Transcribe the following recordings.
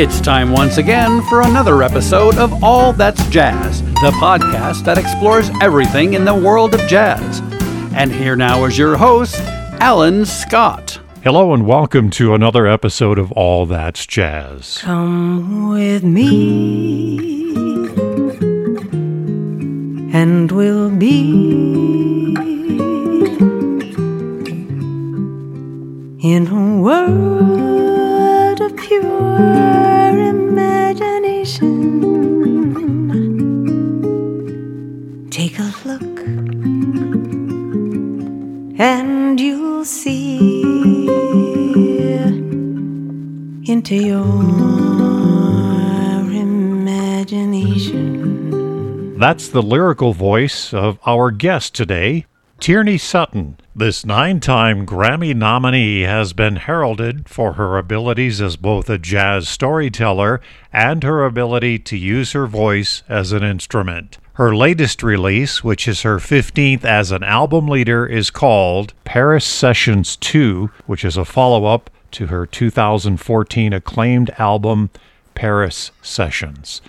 It's time once again for another episode of All That's Jazz, the podcast that explores everything in the world of jazz. And here now is your host, Alan Scott. Hello and welcome to another episode of All That's Jazz. Come with me, and we'll be in a world of pure and you'll see into your imagination. That's the lyrical voice of our guest today, Tierney Sutton. This nine time Grammy nominee has been heralded for her abilities as both a jazz storyteller and her ability to use her voice as an instrument. Her latest release, which is her 15th as an album leader, is called Paris Sessions 2, which is a follow up to her 2014 acclaimed album, Paris Sessions.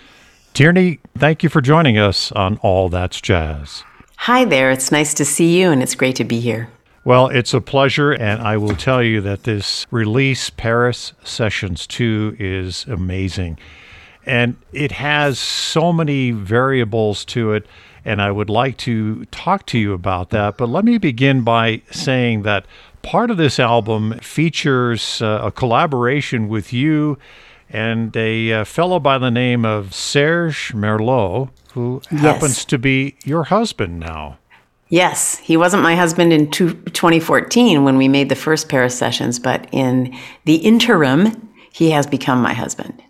Tierney, thank you for joining us on All That's Jazz. Hi there, it's nice to see you and it's great to be here. Well, it's a pleasure, and I will tell you that this release, Paris Sessions 2, is amazing. And it has so many variables to it, and I would like to talk to you about that. But let me begin by saying that part of this album features uh, a collaboration with you and a uh, fellow by the name of Serge Merlaud, who Yes. happens to be your husband now. Yes, he wasn't my husband in two, 2014 when we made the first Paris sessions, but in the interim, he has become my husband.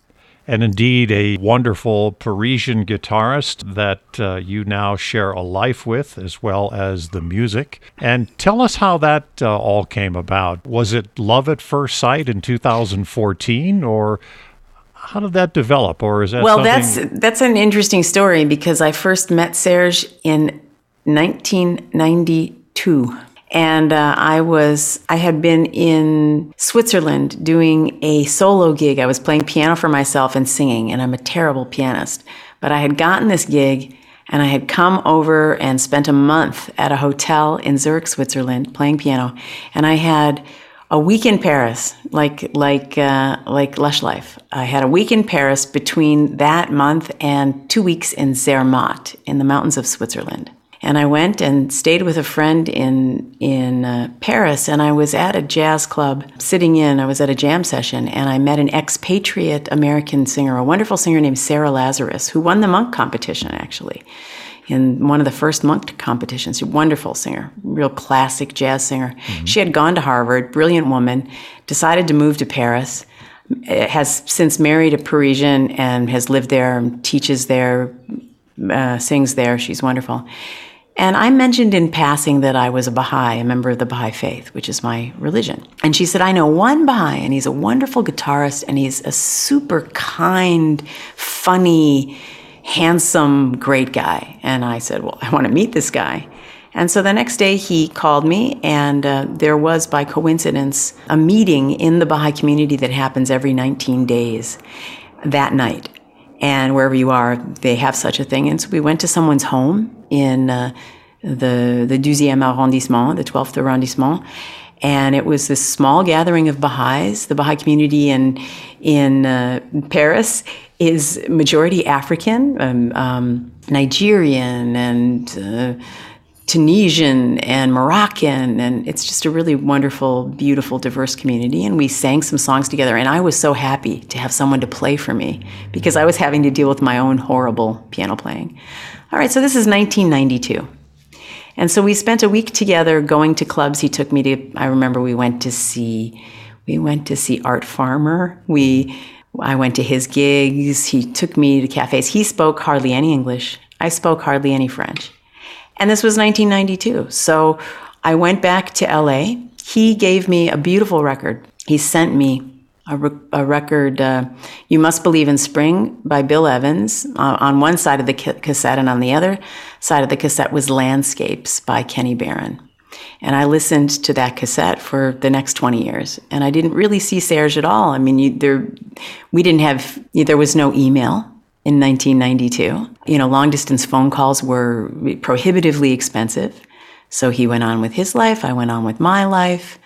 and indeed a wonderful Parisian guitarist that uh, you now share a life with, as well as the music. And tell us how that uh, all came about. Was it love at first sight in 2014, or how did that develop? Or is that Well, something? that's that's an interesting story because I first met Serge in 1992. And uh, I was, I had been in Switzerland doing a solo gig. I was playing piano for myself and singing, and I'm a terrible pianist. But I had gotten this gig, and I had come over and spent a month at a hotel in Zurich, Switzerland, playing piano. And I had a week in Paris, like like uh, like Lush Life. I had a week in Paris between that month and two weeks in Zermatt in the mountains of Switzerland. And I went and stayed with a friend in in uh, Paris, and I was at a jazz club sitting in. I was at a jam session, and I met an expatriate American singer, a wonderful singer named Sarah Lazarus, who won the monk competition actually in one of the first monk competitions. Wonderful singer, real classic jazz singer. She had gone to Harvard, brilliant woman, decided to move to Paris, eh, has since married a Parisian and has lived there teaches there, uh, sings there. She's wonderful. And I mentioned in passing that I was a Baha'i, a member of the Baha'i faith, which is my religion. And she said, I know one Baha'i, and he's a wonderful guitarist, and he's a super kind, funny, handsome, great guy. And I said, Well, I want to meet this guy. And so the next day he called me, and uh, there was, by coincidence, a meeting in the Baha'i community that happens every 19 days that night. And wherever you are, they have such a thing. And so we went to someone's home in uh, the, the 12e arrondissement, the 12th arrondissement. And it was this small gathering of Baha'is. The Baha'i community in, in uh, Paris is majority African, um, um, Nigerian, and uh, Tunisian and Moroccan, and it's just a really wonderful, beautiful, diverse community. And we sang some songs together, and I was so happy to have someone to play for me because I was having to deal with my own horrible piano playing. All right, so this is 1992. And so we spent a week together going to clubs. He took me to, I remember we went to see, we went to see Art Farmer. We, I went to his gigs. He took me to cafes. He spoke hardly any English. I spoke hardly any French. And this was 1992. So I went back to LA. He gave me a beautiful record. He sent me a, re- a record, uh, You Must Believe in Spring by Bill Evans uh, on one side of the ca- cassette, and on the other side of the cassette was Landscapes by Kenny Barron. And I listened to that cassette for the next 20 years. And I didn't really see Serge at all. I mean, you, there, we didn't have, there was no email in 1992. You know, long distance phone calls were prohibitively expensive. So he went on with his life, I went on with my life,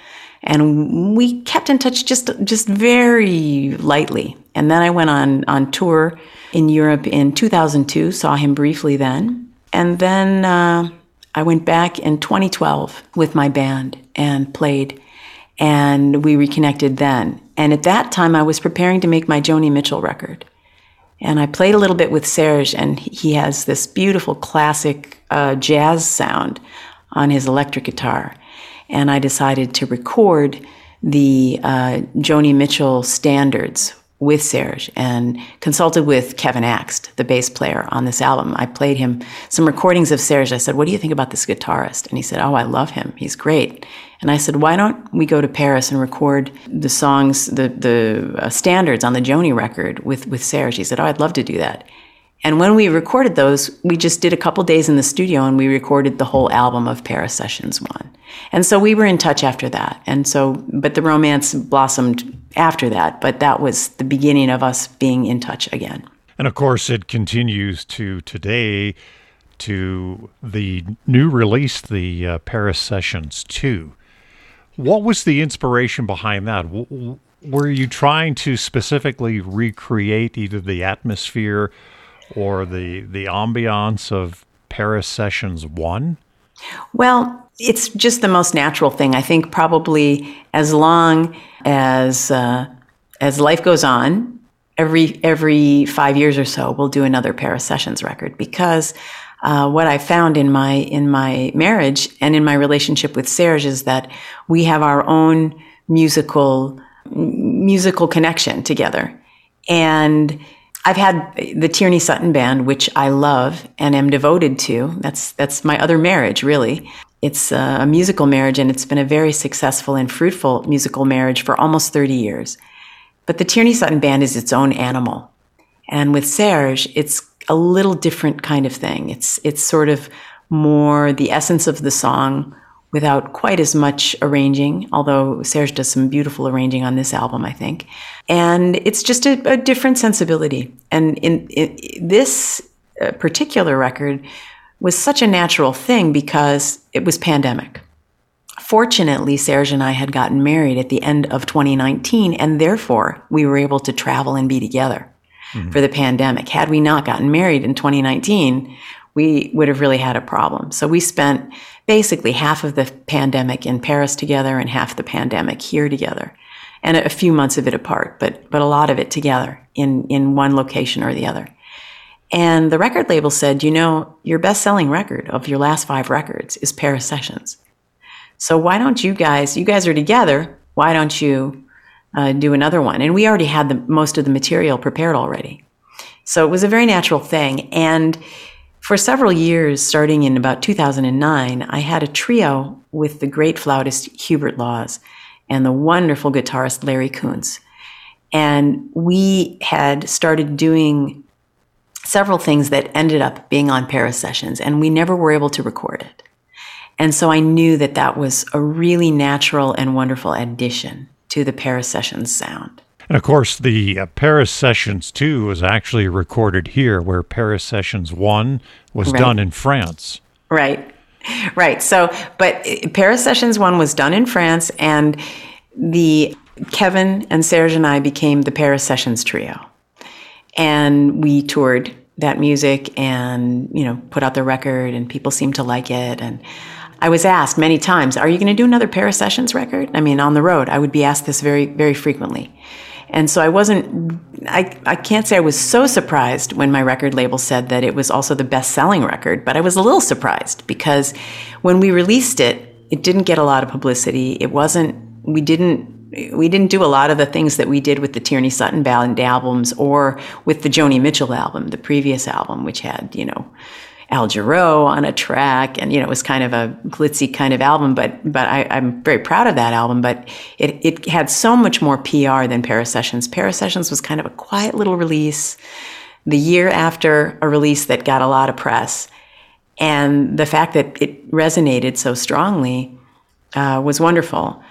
and we kept in touch just just very lightly. And then I went on on tour in Europe in 2002, saw him briefly then, and then uh, I went back in 2012 with my band and played, and we reconnected then. And at that time, I was preparing to make my Joni Mitchell record. And I played a little bit with Serge, and he has this beautiful classic uh, jazz sound on his electric guitar. And I decided to record the uh, Joni Mitchell standards with Serge and consulted with Kevin Axt, the bass player on this album. I played him some recordings of Serge. I said, What do you think about this guitarist? And he said, Oh, I love him. He's great. And I said, Why don't we go to Paris and record the songs, the, the uh, standards on the Joni record with, with Serge? He said, Oh, I'd love to do that. And when we recorded those, we just did a couple days in the studio and we recorded the whole album of Paris Sessions 1. And so we were in touch after that. And so, but the romance blossomed after that. But that was the beginning of us being in touch again. And of course, it continues to today to the new release, the uh, Paris Sessions 2. What was the inspiration behind that? W- were you trying to specifically recreate either the atmosphere or the the ambiance of Paris Sessions One? Well, it's just the most natural thing. I think probably as long as uh, as life goes on, every every five years or so, we'll do another Paris Sessions record because. Uh, what I found in my in my marriage and in my relationship with Serge is that we have our own musical musical connection together, and I've had the Tierney Sutton Band, which I love and am devoted to. That's that's my other marriage, really. It's a musical marriage, and it's been a very successful and fruitful musical marriage for almost 30 years. But the Tierney Sutton Band is its own animal, and with Serge, it's a little different kind of thing. It's it's sort of more the essence of the song without quite as much arranging, although Serge does some beautiful arranging on this album, I think. And it's just a, a different sensibility. And in, in this uh, particular record was such a natural thing because it was pandemic. Fortunately, Serge and I had gotten married at the end of 2019, and therefore we were able to travel and be together mm-hmm. for the pandemic. Had we not gotten married in 2019, we would have really had a problem. So we spent basically half of the pandemic in Paris together and half the pandemic here together. And a few months of it apart, but but a lot of it together in in one location or the other. And the record label said, you know, your best selling record of your last five records is Paris Sessions. So why don't you guys, you guys are together, why don't you uh, do another one? And we already had the most of the material prepared already. So it was a very natural thing. And for several years, starting in about 2009, I had a trio with the great flautist Hubert Laws and the wonderful guitarist Larry Koonse. And we had started doing several things that ended up being on Paris sessions, and we never were able to record it. And so I knew that that was a really natural and wonderful addition to the Paris sessions sound. And of course, the uh, Paris Sessions 2 was actually recorded here, where Paris Sessions 1 was right. done in France. Right. Right. So, but uh, Paris Sessions 1 was done in France, and the Kevin and Serge and I became the Paris Sessions trio. And we toured that music and, you know, put out the record, and people seemed to like it. And I was asked many times, Are you going to do another Paris Sessions record? I mean, on the road, I would be asked this very, very frequently. And so I wasn't, I, I can't say I was so surprised when my record label said that it was also the best selling record, but I was a little surprised because when we released it, it didn't get a lot of publicity. It wasn't, we didn't we didn't do a lot of the things that we did with the Tierney Sutton band albums or with the Joni Mitchell album, the previous album, which had, you know, Al Jarreau on a track, and you know it was kind of a glitzy kind of album. But but I, am very proud of that album. But it it had so much more PR than Paris Sessions. Paris Sessions was kind of a quiet little release, the year after a release that got a lot of press, and the fact that it resonated so strongly uh, was wonderful.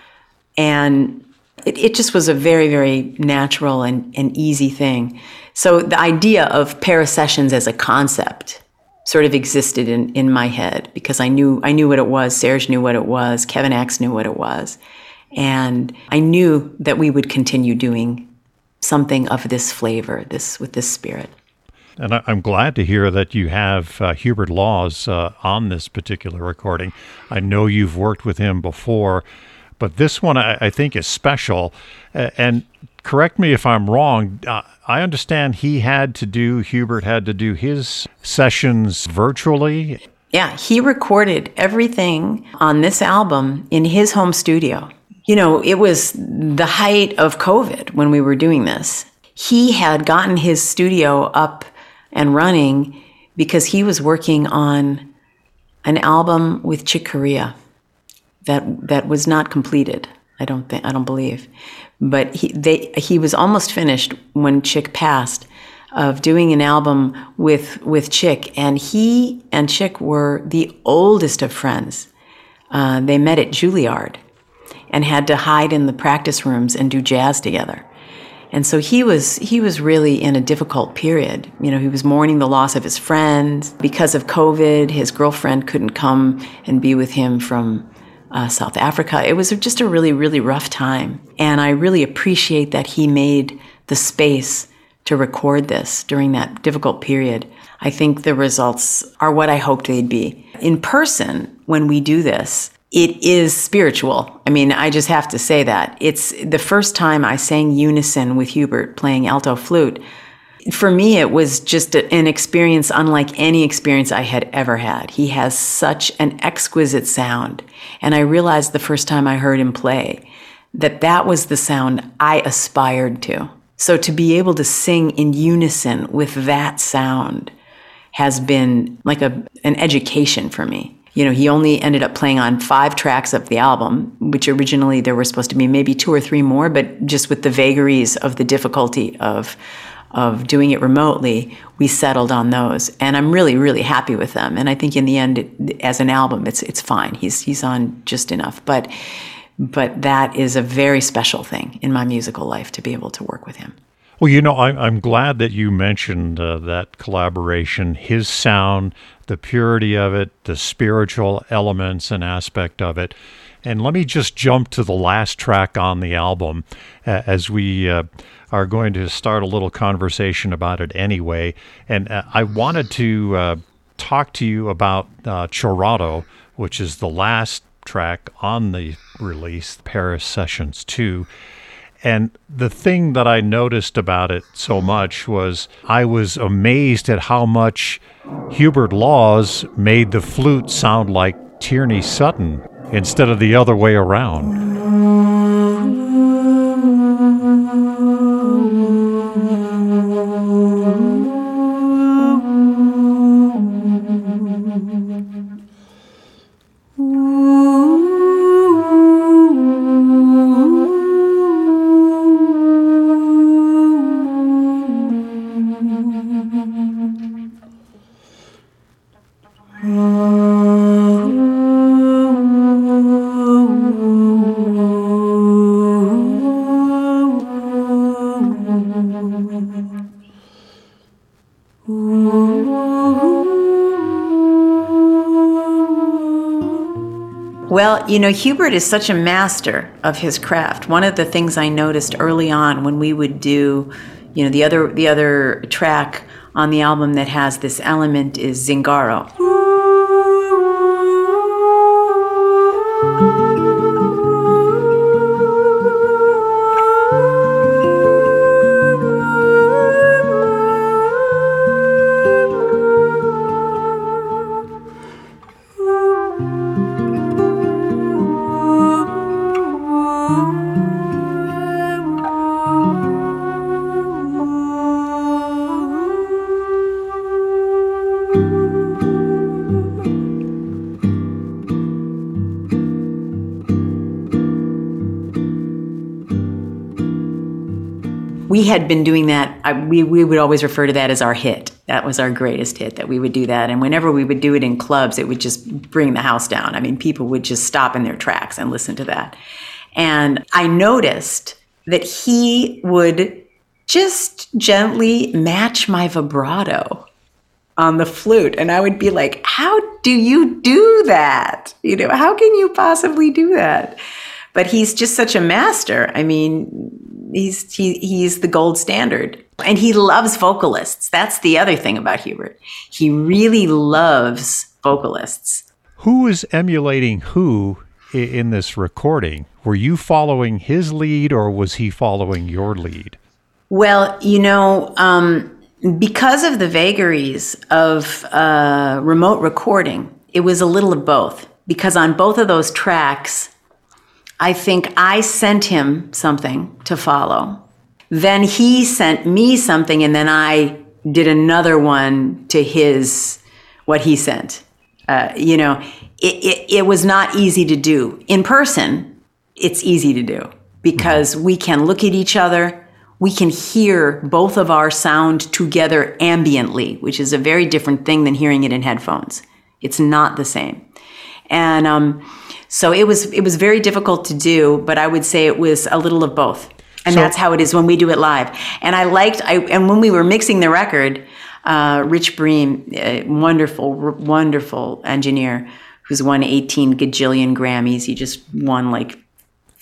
And It, it just was a very, very natural and, and easy thing. So the idea of Paris sessions as a concept sort of existed in, in my head because I knew I knew what it was. Serge knew what it was. Kevin Axt knew what it was. And I knew that we would continue doing something of this flavor, this with this spirit. And I, am glad to hear that you have uh, Hubert Laws uh, on this particular recording. I know you've worked with him before, but this one I, I think is special. Uh, and correct me if I'm wrong. Uh, I understand he had to do, Hubert had to do his sessions virtually. Yeah, he recorded everything on this album in his home studio. You know, it was the height of COVID when we were doing this. He had gotten his studio up and running because he was working on an album with Chick Corea that that was not completed. I don't think I don't believe, but he they he was almost finished when Chick passed of doing an album with with Chick, and he and Chick were the oldest of friends. Uh, they met at Juilliard and had to hide in the practice rooms and do jazz together. And so he was he was really in a difficult period. You know, he was mourning the loss of his friends because of COVID. His girlfriend couldn't come and be with him from uh, South Africa. It was just a really really rough time, and I really appreciate that he made the space to record this during that difficult period. I think the results are what I hoped they'd be. In person, when we do this, it is spiritual. I mean, I just have to say that. It's the first time I sang unison with Hubert playing alto flute. For me, it was just an experience unlike any experience I had ever had. He has such an exquisite sound. And I realized the first time I heard him play that that was the sound I aspired to. So to be able to sing in unison with that sound has been like a, an education for me you know, he only ended up playing on five tracks of the album, which originally there were supposed to be maybe two or three more, but just with the vagaries of the difficulty of of doing it remotely, we settled on those, and I'm really, really happy with them. And I think in the end, as an album, it's it's fine. He's he's on just enough, but but that is a very special thing in my musical life to be able to work with him. Well, you know, I, am glad that you mentioned uh, that collaboration, his sound, the purity of it, the spiritual elements and aspect of it. And let me just jump to the last track on the album uh, as we uh, are going to start a little conversation about it anyway. And uh, I wanted to uh, talk to you about uh, Chorado, which is the last track on the release, Paris Sessions 2. And the thing that I noticed about it so much was I was amazed at how much Hubert Laws made the flute sound like Tierney Sutton instead of the other way around. You know, Hubert is such a master of his craft. One of the things I noticed early on when we would do, you know, the other the other track on the album that has this element is Zingaro. We had been doing that. I, we, we would always refer to that as our hit. That was our greatest hit that we would do that. And whenever we would do it in clubs, it would just bring the house down. I mean, people would just stop in their tracks and listen to that. And I noticed that he would just gently match my vibrato on the flute. And I would be like, How do you do that? You know, how can you possibly do that? But he's just such a master. I mean, he's he, he's the gold standard. And he loves vocalists. That's the other thing about Hubert. He really loves vocalists. Who is emulating who in this recording? Were you following his lead or was he following your lead? Well, you know, um, because of the vagaries of uh, remote recording, it was a little of both. Because on both of those tracks, I think I sent him something to follow. Then he sent me something, and then I did another one to his, what he sent. Uh, you know, it, it, it was not easy to do. In person, it's easy to do because we can look at each other. We can hear both of our sound together ambiently, which is a very different thing than hearing it in headphones. It's not the same. And um, so it was it was very difficult to do, but I would say it was a little of both. And So- that's how it is when we do it live. And I liked I and when we were mixing the record, uh, Rich Breen, a wonderful wonderful engineer who's won 18 gajillion Grammys. He just won like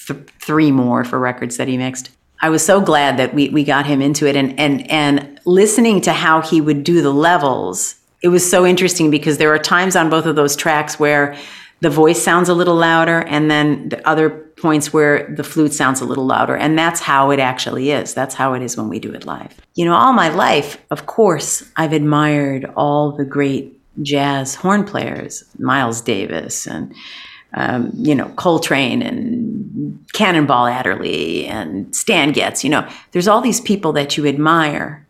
th- three more for records that he mixed. I was so glad that we, we got him into it and, and, and listening to how he would do the levels, it was so interesting because there are times on both of those tracks where the voice sounds a little louder and then the other points where the flute sounds a little louder. And that's how it actually is. That's how it is when we do it live. You know, all my life, of course, I've admired all the great jazz horn players, Miles Davis and um, you know, Coltrane and Cannonball Adderley and Stan Getz, you know, there's all these people that you admire.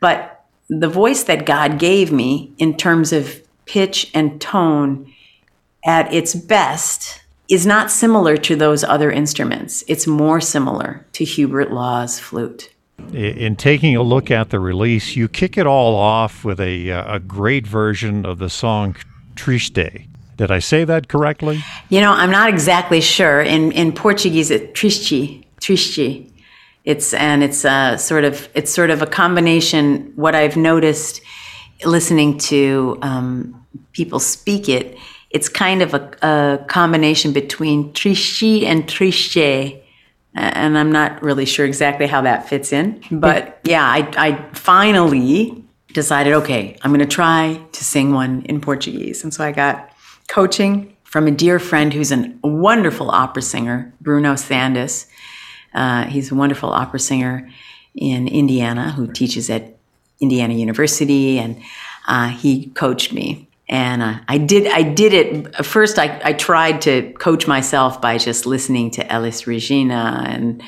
But the voice that God gave me in terms of pitch and tone at its best is not similar to those other instruments. It's more similar to Hubert Law's flute. In taking a look at the release, you kick it all off with a, uh, a great version of the song Triste. Did I say that correctly? You know, I'm not exactly sure. In in Portuguese, it's triste, triste. It's and it's a sort of it's sort of a combination. What I've noticed listening to um, people speak it, it's kind of a, a combination between triste and triste. And I'm not really sure exactly how that fits in. But yeah, I, I finally decided, okay, I'm going to try to sing one in Portuguese. And so I got coaching from a dear friend who's a wonderful opera singer, Bruno Sandus. Uh, he's a wonderful opera singer in Indiana who teaches at Indiana University, and uh, he coached me. And uh, I did. I did it first. I, I tried to coach myself by just listening to Elis Regina and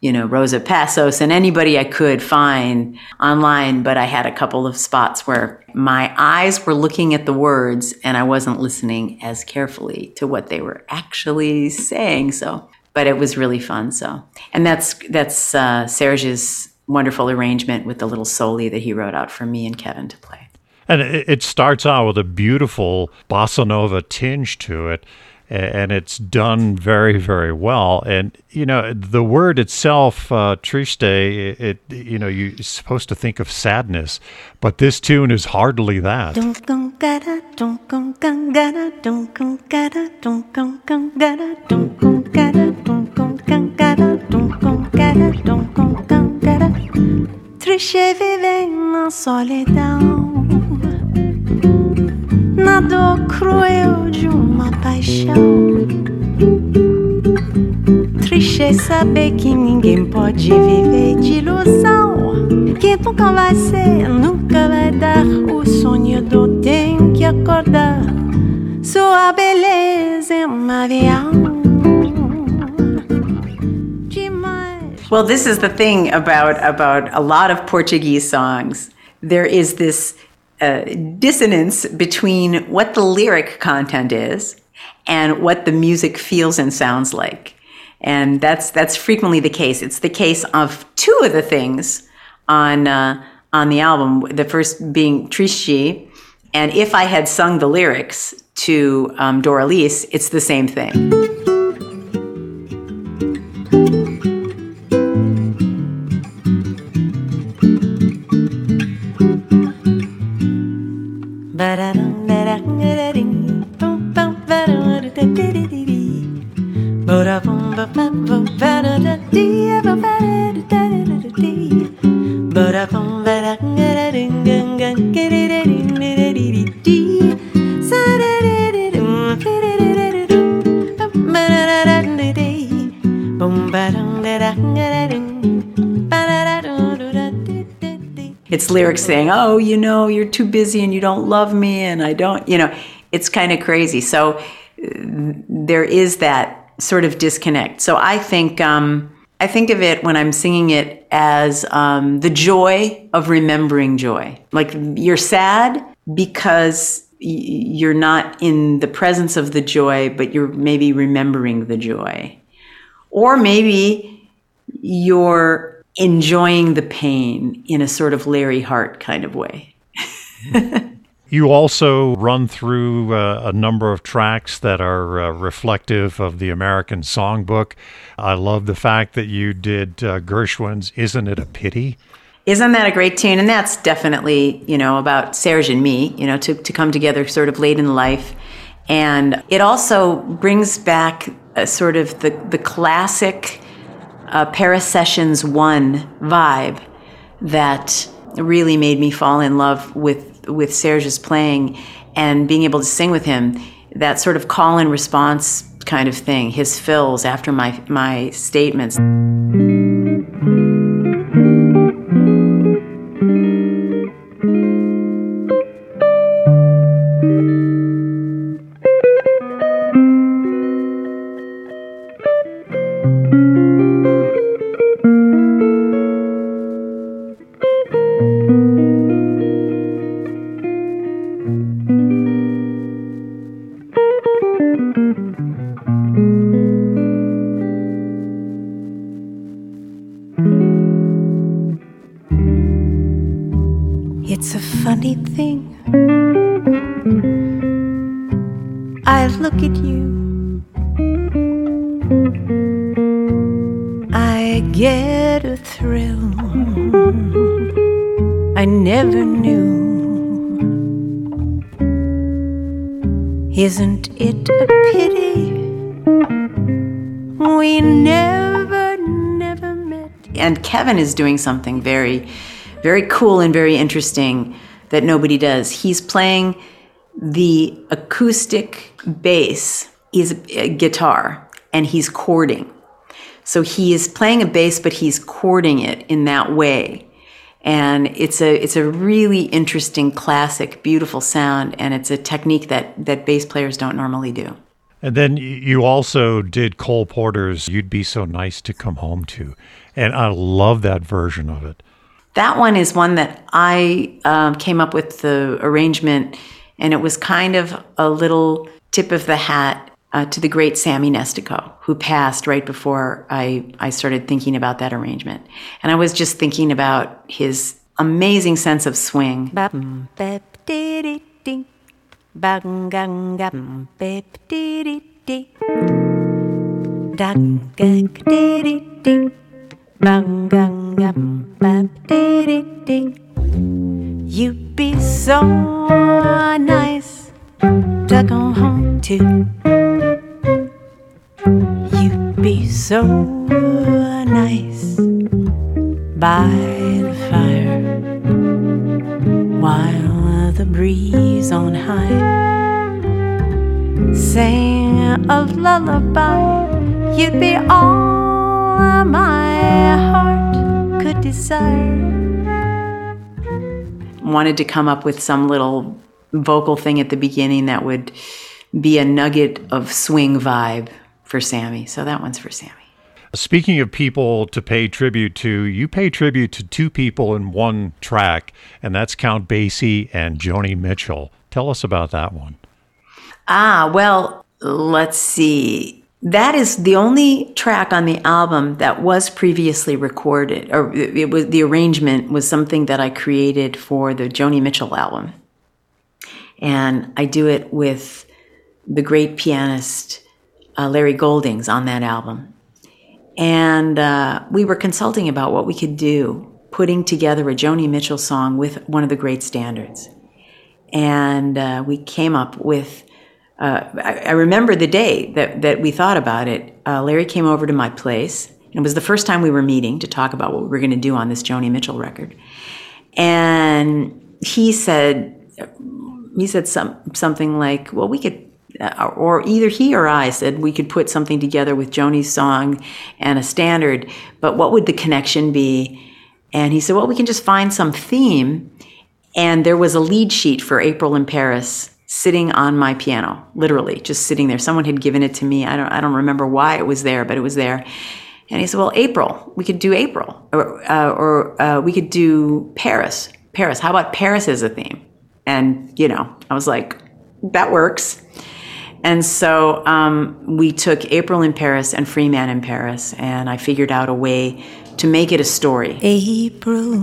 you know Rosa Passos and anybody I could find online. But I had a couple of spots where my eyes were looking at the words and I wasn't listening as carefully to what they were actually saying. So, but it was really fun. So, and that's that's uh, Serge's wonderful arrangement with the little soli that he wrote out for me and Kevin to play. And it, starts out with a beautiful bossa nova tinge to it, and it's done very, very well. And you know, the word itself, uh, triste, it, you know, you're supposed to think of sadness, but this tune is hardly that. Triste na solidão, na dor cruel de uma paixão. Triste saber que ninguém pode viver de ilusão. Que nunca vai ser, nunca vai dar. O sonhador tem que acordar. Sua beleza é um avião. Well, this is the thing about about a lot of Portuguese songs. There is this uh, dissonance between what the lyric content is and what the music feels and sounds like, and that's that's frequently the case. It's the case of two of the things on uh, on the album. The first being Triste, and if I had sung the lyrics to um, Doralice, it's the same thing. Saying, "Oh, you know, you're too busy and you don't love me, and I don't," you know, it's kind of crazy. So uh, there is that sort of disconnect. So I think um, I think of it when I'm singing it as um, the joy of remembering joy. Like you're sad because you're not in the presence of the joy, but you're maybe remembering the joy, or maybe you're enjoying the pain in a sort of Larry Hart kind of way. You also run through uh, a number of tracks that are uh, reflective of the American songbook. I love the fact that you did uh, Gershwin's Isn't It a Pity? Isn't that a great tune? And that's definitely, you know, about Serge and me, you know, to, to come together sort of late in life. And it also brings back a sort of the, the classic uh, Paris Sessions 1 vibe that really made me fall in love with with Serge's playing and being able to sing with him. That sort of call and response kind of thing. His fills after my my statements. Funny thing. I look at you. I get a thrill. I never knew. Isn't it a pity? We never, never met. And Kevin is doing something very, very cool and very interesting that nobody does. He's playing the acoustic bass, he's a guitar, and he's chording. So he is playing a bass, but he's chording it in that way. And it's a it's a really interesting, classic, beautiful sound, and it's a technique that that bass players don't normally do. And then you also did Cole Porter's You'd Be So Nice to Come Home To. And I love that version of it. That one is one that I um, came up with the arrangement, and it was kind of a little tip of the hat uh, to the great Sammy Nestico, who passed right before I, I started thinking about that arrangement. And I was just thinking about his amazing sense of swing. Bum, bep, dee, dee, dee. Dee, dee. You'd be so nice to come home to. You'd be so nice by the fire while the breeze on high sang a lullaby. You'd be all my heart could desire. Wanted to come up with some little vocal thing at the beginning that would be a nugget of swing vibe for Sammy. So that one's for Sammy. Speaking of people to pay tribute to, you pay tribute to two people in one track, and that's Count Basie and Joni Mitchell. Tell us about that one. Ah, well, let's see. That is the only track on the album that was previously recorded, or it was the arrangement was something that I created for the Joni Mitchell album, and I do it with the great pianist uh, Larry Goldings on that album, and uh, we were consulting about what we could do, putting together a Joni Mitchell song with one of the great standards, and uh, we came up with uh, I, I remember the day that, that we thought about it. Uh, Larry came over to my place and It was the first time we were meeting to talk about what we were going to do on this Joni Mitchell record. And he said, he said some, something like, well, we could, uh, or either he or I said we could put something together with Joni's song and a standard, but what would the connection be? And he said, well, we can just find some theme. And there was a lead sheet for April in Paris sitting on my piano, literally just sitting there. Someone had given it to me. I don't, I don't remember why it was there, but it was there. And he said, well, April, we could do April, or, uh, or uh, we could do Paris. Paris, how about Paris as a theme? And, you know, I was like, that works. And so um, we took April in Paris and Free Man in Paris, and I figured out a way to make it a story. April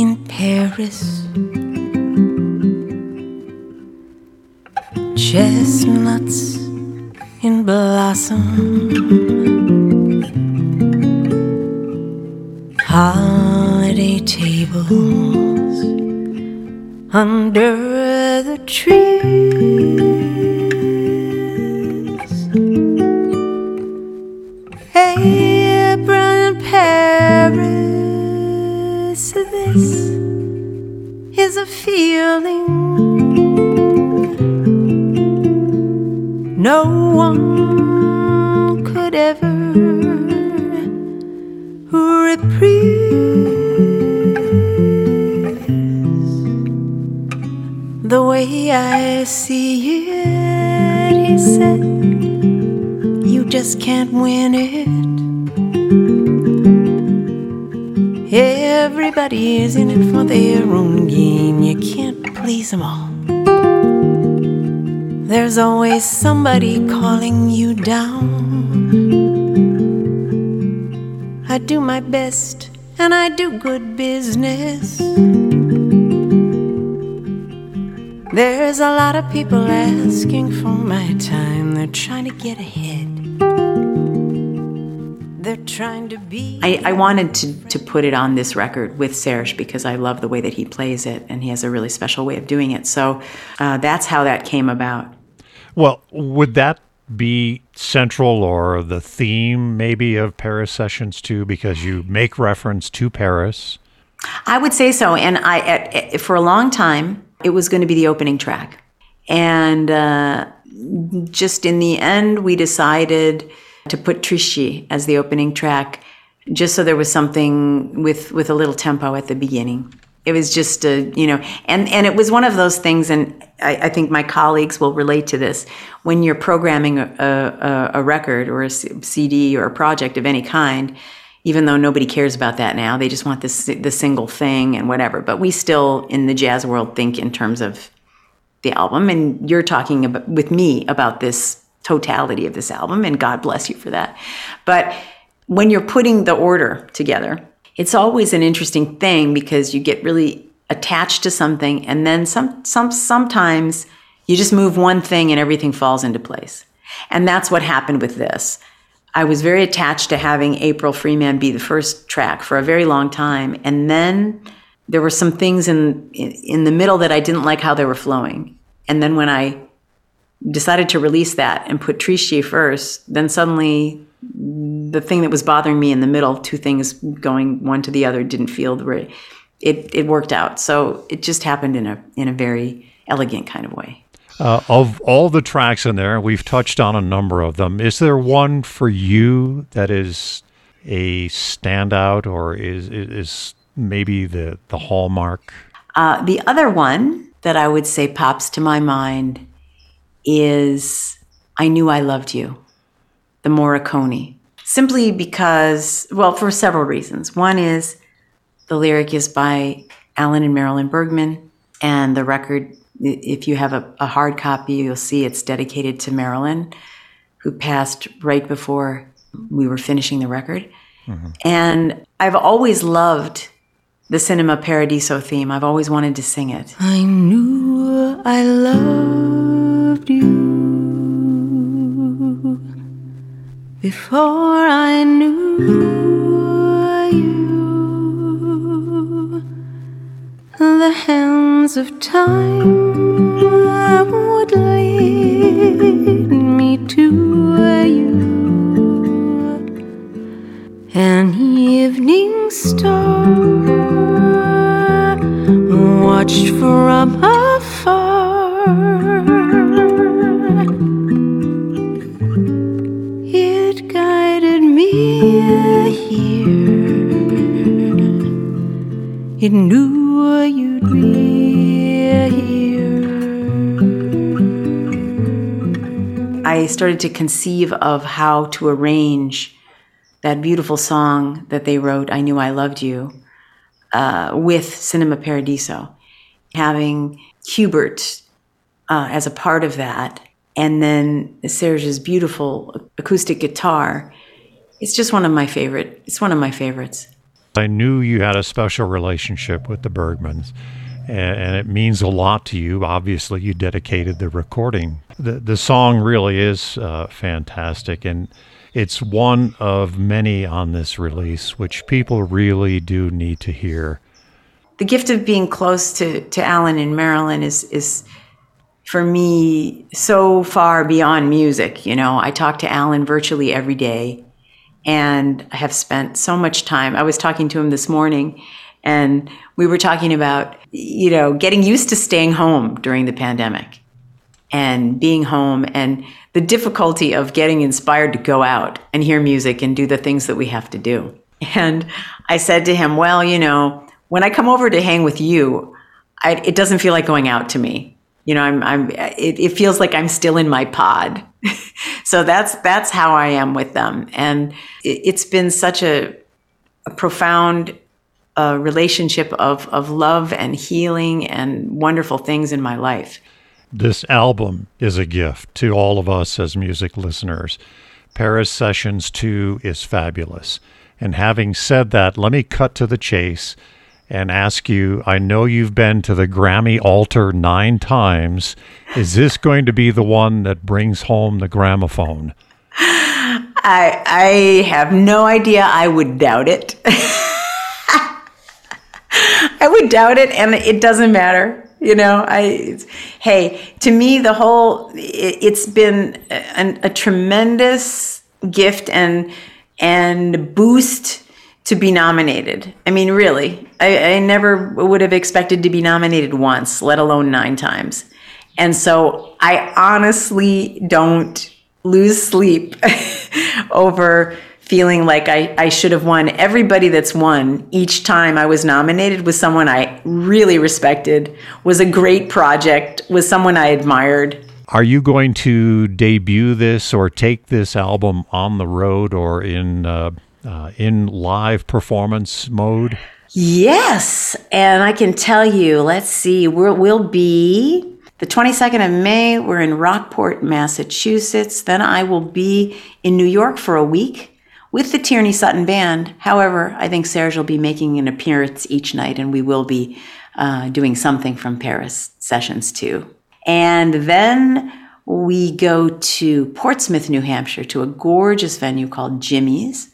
in Paris. Chestnuts in blossom. Holiday tables under the trees. April in Paris. This is a feeling no one could ever reprise. The way I see it, he said, you just can't win it. Everybody is in it for their own game. You can't please them all. There's always somebody calling you down. I do my best and I do good business. There's a lot of people asking for my time. They're trying to get ahead. They're trying to be. I, I wanted to, to put it on this record with Serge because I love the way that he plays it and he has a really special way of doing it. So uh, that's how that came about. Well, would that be central or the theme maybe of Paris Sessions 2? Because you make reference to Paris. I would say so. And I, at, at, for a long time, it was going to be the opening track. And uh, just in the end, we decided to put Triste as the opening track, just so there was something with with a little tempo at the beginning. It was just a, you know, and and it was one of those things, and I, I think my colleagues will relate to this. When you're programming a, a, a record or a CD or a project of any kind, even though nobody cares about that now, they just want this the single thing and whatever. But we still, in the jazz world, think in terms of the album, and you're talking about, with me about this totality of this album, and God bless you for that. But when you're putting the order together, it's always an interesting thing because you get really attached to something, and then some, some sometimes you just move one thing and everything falls into place. And that's what happened with this. I was very attached to having April Freeman be the first track for a very long time, and then there were some things in in the middle that I didn't like how they were flowing. And then when I decided to release that and put Triste first, then suddenly the thing that was bothering me in the middle, two things going one to the other, didn't feel the right. It it worked out. So it just happened in a in a very elegant kind of way. Uh, of all the tracks in there, we've touched on a number of them. Is there one for you that is a standout, or is is maybe the the hallmark? Uh, the other one that I would say pops to my mind is "I Knew I Loved You," the Morricone. Simply because, well, for several reasons. One is the lyric is by Alan and Marilyn Bergman, and the record if you have a, a, hard copy, you'll see it's dedicated to Marilyn, who passed right before we were finishing the record. Mm-hmm. And I've always loved the Cinema Paradiso theme. I've always wanted to sing it. I knew I loved you before I knew you. The hands of time started to conceive of how to arrange that beautiful song that they wrote, I Knew I Loved You, uh, with Cinema Paradiso. Having Hubert uh, as a part of that, and then Serge's beautiful acoustic guitar. It's just one of my favorite. It's one of my favorites. I knew you had a special relationship with the Bergmans, and, and it means a lot to you. Obviously, you dedicated the recording. The the song really is uh, fantastic, and it's one of many on this release, which people really do need to hear. The gift of being close to to Alan in Marilyn is is for me so far beyond music. You know, I talk to Alan virtually every day and I have spent so much time. I was talking to him this morning and we were talking about, you know, getting used to staying home during the pandemic and being home and the difficulty of getting inspired to go out and hear music and do the things that we have to do. And I said to him, well, you know, when I come over to hang with you, I, it doesn't feel like going out to me. You know i'm i'm it, it feels like i'm still in my pod. So that's that's how i am with them. And it, has been such a, a profound uh, relationship of of love and healing and wonderful things in my life this album is a gift to all of us as music listeners paris sessions 2 is fabulous and having said that let me cut to the chase and ask you I know you've been to the Grammy altar nine times. Is this going to be the one that brings home the gramophone? I, I have no idea. I would doubt it. I would doubt it, and it doesn't matter. You know, I hey, to me, the whole it, has been a, a tremendous gift and and boost to be nominated. I mean, really, I, I, never would have expected to be nominated once, let alone nine times. And so I honestly don't lose sleep over feeling like I, I should have won. Everybody that's won each time I was nominated was someone I really respected, was a great project, was someone I admired. Are you going to debut this or take this album on the road or in uh, uh, in live performance mode? Yes. And I can tell you, let's see, we will be the 22nd of May, we're in Rockport, Massachusetts. Then I will be in New York for a week with the Tierney Sutton Band. However, I think Serge will be making an appearance each night, and we will be uh, doing something from Paris sessions 2. And then we go to Portsmouth, New Hampshire, to a gorgeous venue called Jimmy's.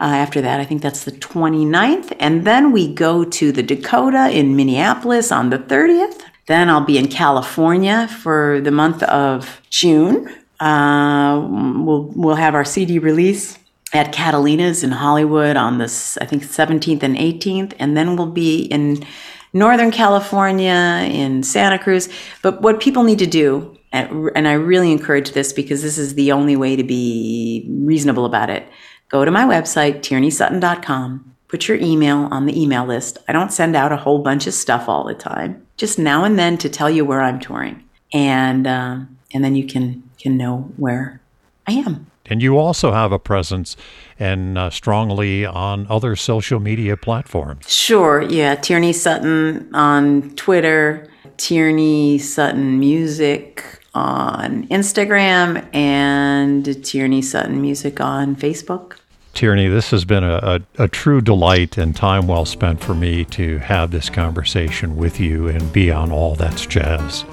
Uh, after that, I think that's the 29th. And then we go to the Dakota in Minneapolis on the 30th. Then I'll be in California for the month of June. Uh, we'll, we'll have our CD release at Catalina's in Hollywood on this, I think, 17th and 18th. And then we'll be in Northern California, in Santa Cruz. But what people need to do, and I really encourage this because this is the only way to be reasonable about it go to my website, tierneysutton.com, put your email on the email list. I don't send out a whole bunch of stuff all the time, just now and then to tell you where I'm touring. And, uh, and then you can, can know where I am. And you also have a presence and uh, strongly on other social media platforms. Sure, yeah. Tierney Sutton on Twitter, Tierney Sutton Music on Instagram, and Tierney Sutton Music on Facebook. Tierney, this has been a, a, a, true delight and time well spent for me to have this conversation with you and be on All That's Jazz.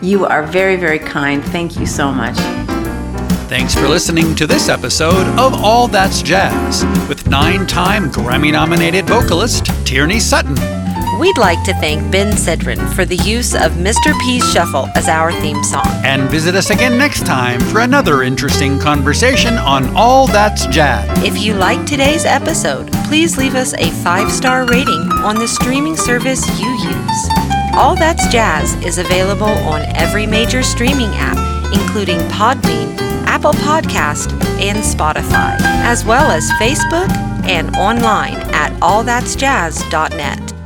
You are very, very kind. Thank you so much. Thanks for listening to this episode of All That's Jazz with nine time Grammy nominated vocalist Tierney Sutton. We'd like to thank Ben Sidran for the use of Mr. P's Shuffle as our theme song. And visit us again next time for another interesting conversation on All That's Jazz. If you liked today's episode, please leave us a five star rating on the streaming service you use. All That's Jazz is available on every major streaming app, including Podbean, Apple Podcast, and Spotify, as well as Facebook and online at allthat'sjazz.net.